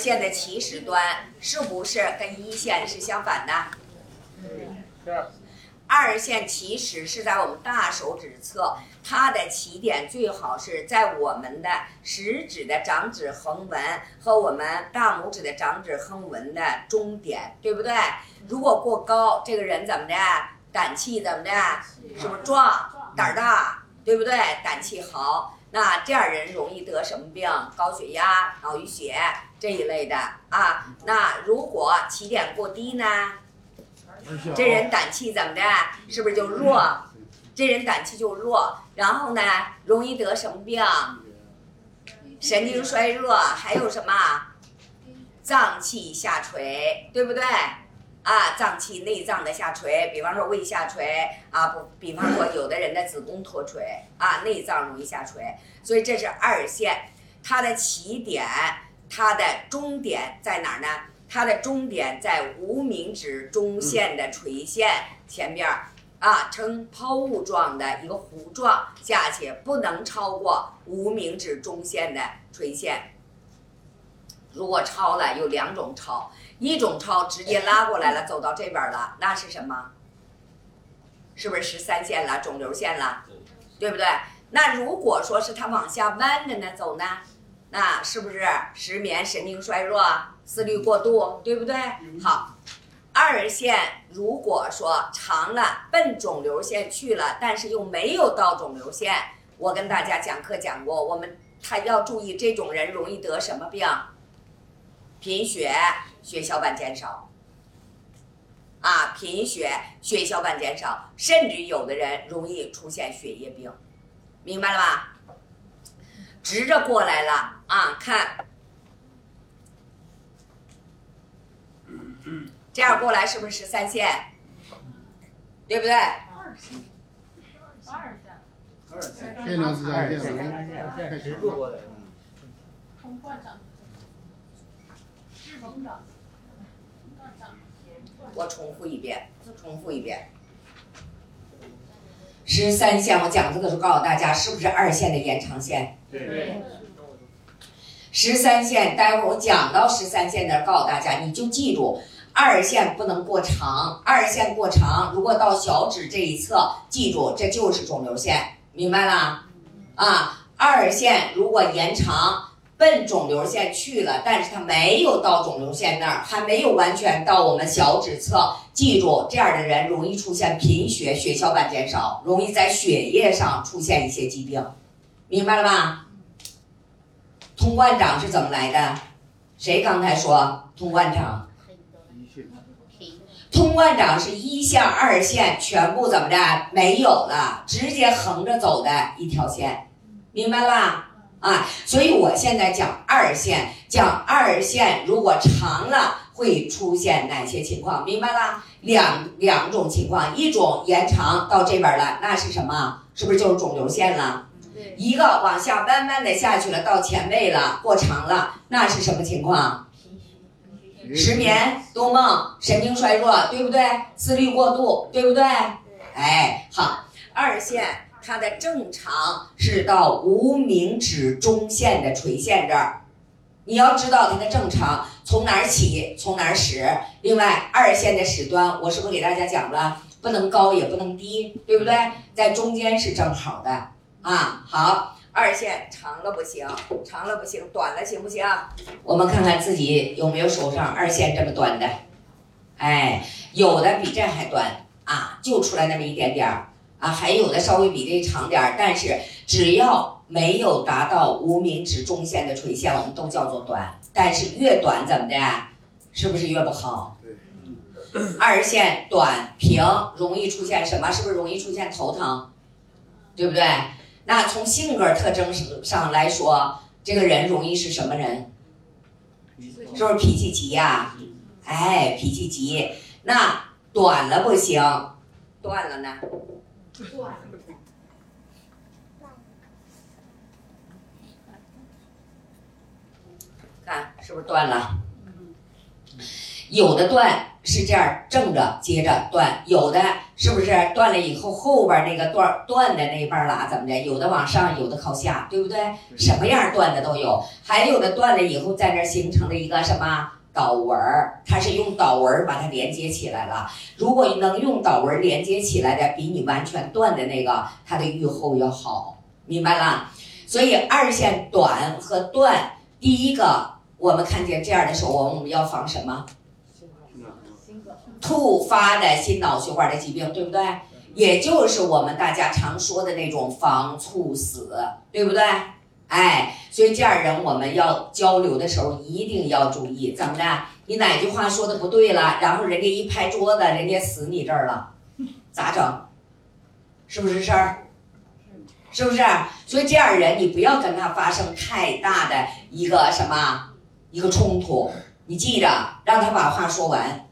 线的起始端是不是跟一线是相反的？嗯是。二线起始是在我们大手指侧，它的起点最好是在我们的食指的掌指横纹和我们大拇指的掌指横纹的中点，对不对？如果过高，这个人怎么的？胆气怎么的？是不是壮？胆儿大，对不对？胆气豪，那这样人容易得什么病？高血压、脑淤血这一类的啊。那如果起点过低呢？这人胆气怎么的？是不是就弱？这人胆气就弱，然后呢，容易得什么病？神经衰弱，还有什么？脏器下垂，对不对？啊，脏器内脏的下垂，比方说胃下垂啊，不，比方说有的人的子宫脱垂啊，内脏容易下垂，所以这是二线，它的起点，它的终点在哪儿呢？它的终点在无名指中线的垂线前边儿，啊，呈抛物状的一个弧状，下去不能超过无名指中线的垂线。如果超了，有两种超，一种超直接拉过来了，走到这边了，那是什么？是不是十三线了，肿瘤线了，对不对？那如果说是它往下弯着呢，走呢，那是不是失眠、神经衰弱？思虑过度，对不对？好，二线如果说长了奔肿瘤线去了，但是又没有到肿瘤线，我跟大家讲课讲过，我们他要注意这种人容易得什么病？贫血，血小板减少。啊，贫血，血小板减少，甚至有的人容易出现血液病，明白了吧？直着过来了啊，看。这样过来是不是十三线？对不对？二线，二线，二线，这两是二线，开始。过来。从冠上，是甭长，我重复一遍，重复一遍。十三线，我讲这个时候告诉大家，是不是二线的延长线？对。十三线，待会儿我讲到十三线那儿，告诉大家，你就记住。二线不能过长，二线过长，如果到小指这一侧，记住这就是肿瘤线，明白了？啊，二线如果延长奔肿瘤线去了，但是它没有到肿瘤线那儿，还没有完全到我们小指侧，记住这样的人容易出现贫血，血小板减少，容易在血液上出现一些疾病，明白了吧？通贯掌是怎么来的？谁刚才说通贯掌？通贯掌是一线、二线全部怎么着没有了，直接横着走的一条线，明白了吧？啊，所以我现在讲二线，讲二线如果长了会出现哪些情况？明白了？两两种情况，一种延长到这边了，那是什么？是不是就是肿瘤线了？一个往下弯弯的下去了，到前位了，过长了，那是什么情况？失眠、多梦、神经衰弱，对不对？思虑过度，对不对？哎，好，二线它的正常是到无名指中线的垂线这儿，你要知道它的正常从哪儿起，从哪儿始。另外，二线的始端，我是不是给大家讲了，不能高也不能低，对不对？在中间是正好的啊。好。二线长了不行，长了不行，短了行不行？我们看看自己有没有手上二线这么短的，哎，有的比这还短啊，就出来那么一点点儿啊，还有的稍微比这长点儿，但是只要没有达到无名指中线的垂线，我们都叫做短。但是越短怎么的，是不是越不好？二线短平容易出现什么？是不是容易出现头疼？对不对？那从性格特征上来说，这个人容易是什么人？是不是脾气急呀？哎，脾气急。那短了不行，断了呢？断。看是不是断了？有的断是这样正着接着断，有的是不是断了以后后边那个段断的那半拉怎么的？有的往上，有的靠下，对不对？什么样断的都有，还有的断了以后在那儿形成了一个什么导纹儿，它是用导纹儿把它连接起来了。如果能用导纹儿连接起来的，比你完全断的那个，它的愈后要好，明白了？所以二线短和断，第一个我们看见这样的时候，我们要防什么？突发的心脑血管的疾病，对不对？也就是我们大家常说的那种防猝死，对不对？哎，所以这样人我们要交流的时候一定要注意，怎么的？你哪句话说的不对了，然后人家一拍桌子，人家死你这儿了，咋整？是不是事儿？是不是？所以这样人你不要跟他发生太大的一个什么一个冲突，你记着，让他把话说完。